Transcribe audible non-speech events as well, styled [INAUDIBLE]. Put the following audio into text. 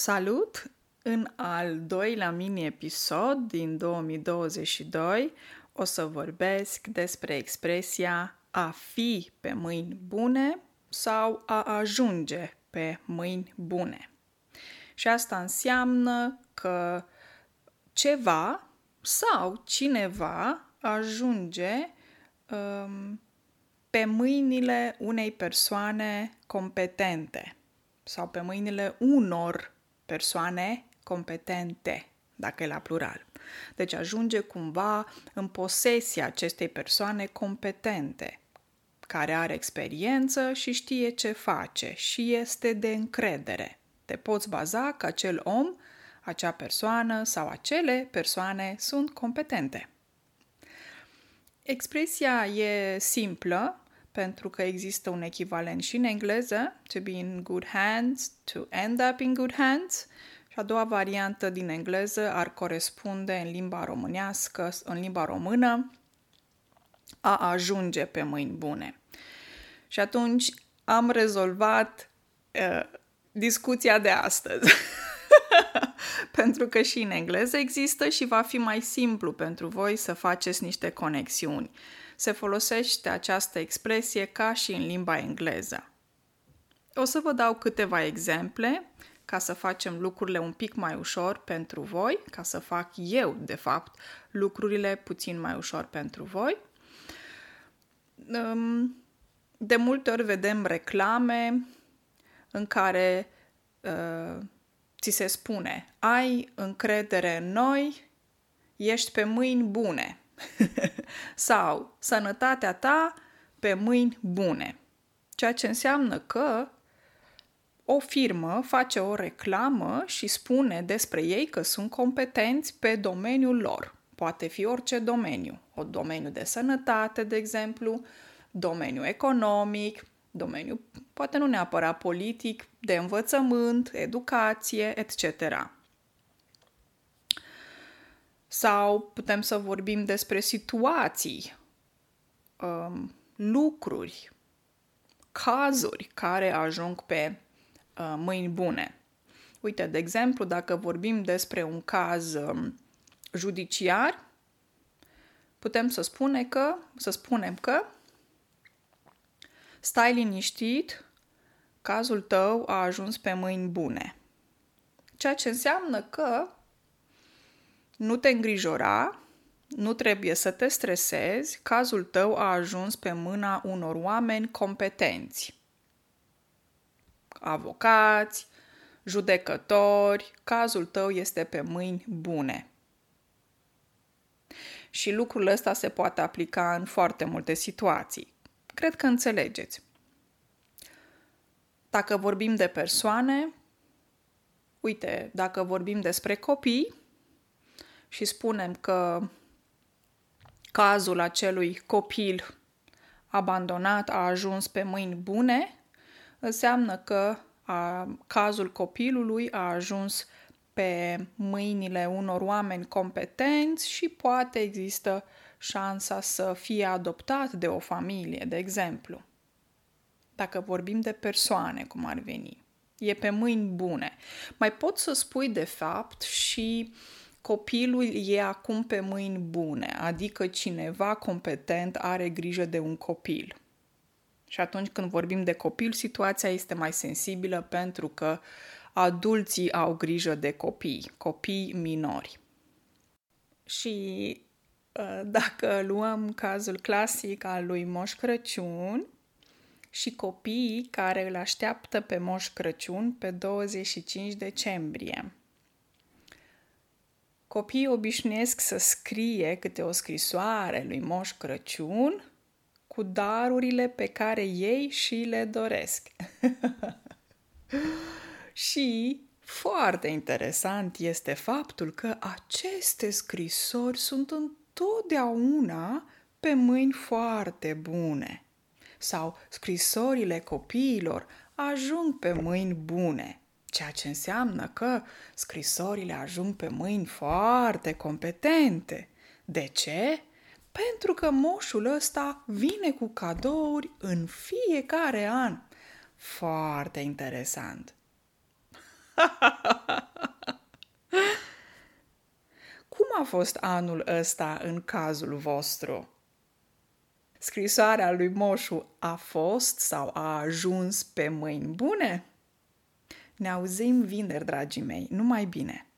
Salut! În al doilea mini-episod din 2022 o să vorbesc despre expresia a fi pe mâini bune sau a ajunge pe mâini bune. Și asta înseamnă că ceva sau cineva ajunge um, pe mâinile unei persoane competente sau pe mâinile unor persoane competente, dacă e la plural. Deci ajunge cumva în posesia acestei persoane competente, care are experiență și știe ce face și este de încredere. Te poți baza că acel om, acea persoană sau acele persoane sunt competente. Expresia e simplă pentru că există un echivalent și în engleză, to be in good hands, to end up in good hands, și a doua variantă din engleză ar corespunde în limba românească, în limba română, a ajunge pe mâini bune. Și atunci am rezolvat uh, discuția de astăzi. [LAUGHS] pentru că și în engleză există și va fi mai simplu pentru voi să faceți niște conexiuni. Se folosește această expresie ca și în limba engleză. O să vă dau câteva exemple ca să facem lucrurile un pic mai ușor pentru voi, ca să fac eu, de fapt, lucrurile puțin mai ușor pentru voi. De multe ori vedem reclame în care uh, ți se spune ai încredere în noi, ești pe mâini bune [LAUGHS] sau sănătatea ta pe mâini bune. Ceea ce înseamnă că o firmă face o reclamă și spune despre ei că sunt competenți pe domeniul lor. Poate fi orice domeniu. O domeniu de sănătate, de exemplu, domeniu economic, domeniu poate nu neapărat politic, de învățământ, educație, etc. Sau putem să vorbim despre situații, um, lucruri, cazuri care ajung pe uh, mâini bune. Uite, de exemplu, dacă vorbim despre un caz um, judiciar, putem să, spune că, să spunem că stai liniștit, cazul tău a ajuns pe mâini bune. Ceea ce înseamnă că nu te îngrijora, nu trebuie să te stresezi, cazul tău a ajuns pe mâna unor oameni competenți. Avocați, judecători, cazul tău este pe mâini bune. Și lucrul ăsta se poate aplica în foarte multe situații. Cred că înțelegeți. Dacă vorbim de persoane, uite, dacă vorbim despre copii și spunem că cazul acelui copil abandonat a ajuns pe mâini bune, înseamnă că a, cazul copilului a ajuns pe mâinile unor oameni competenți și poate există șansa să fie adoptat de o familie, de exemplu. Dacă vorbim de persoane, cum ar veni, e pe mâini bune. Mai pot să spui, de fapt, și copilul e acum pe mâini bune, adică cineva competent are grijă de un copil. Și atunci când vorbim de copil, situația este mai sensibilă pentru că adulții au grijă de copii, copii minori. Și ă, dacă luăm cazul clasic al lui Moș Crăciun și copiii care îl așteaptă pe Moș Crăciun pe 25 decembrie. Copiii obișnuiesc să scrie câte o scrisoare lui Moș Crăciun cu darurile pe care ei și le doresc. [LAUGHS] și foarte interesant este faptul că aceste scrisori sunt întotdeauna pe mâini foarte bune. Sau scrisorile copiilor ajung pe mâini bune, Ceea ce înseamnă că scrisorile ajung pe mâini foarte competente. De ce? Pentru că moșul ăsta vine cu cadouri în fiecare an. Foarte interesant. [LAUGHS] Cum a fost anul ăsta în cazul vostru? Scrisoarea lui Moșu a fost sau a ajuns pe mâini bune? Ne auzim vineri, dragii mei. Numai bine!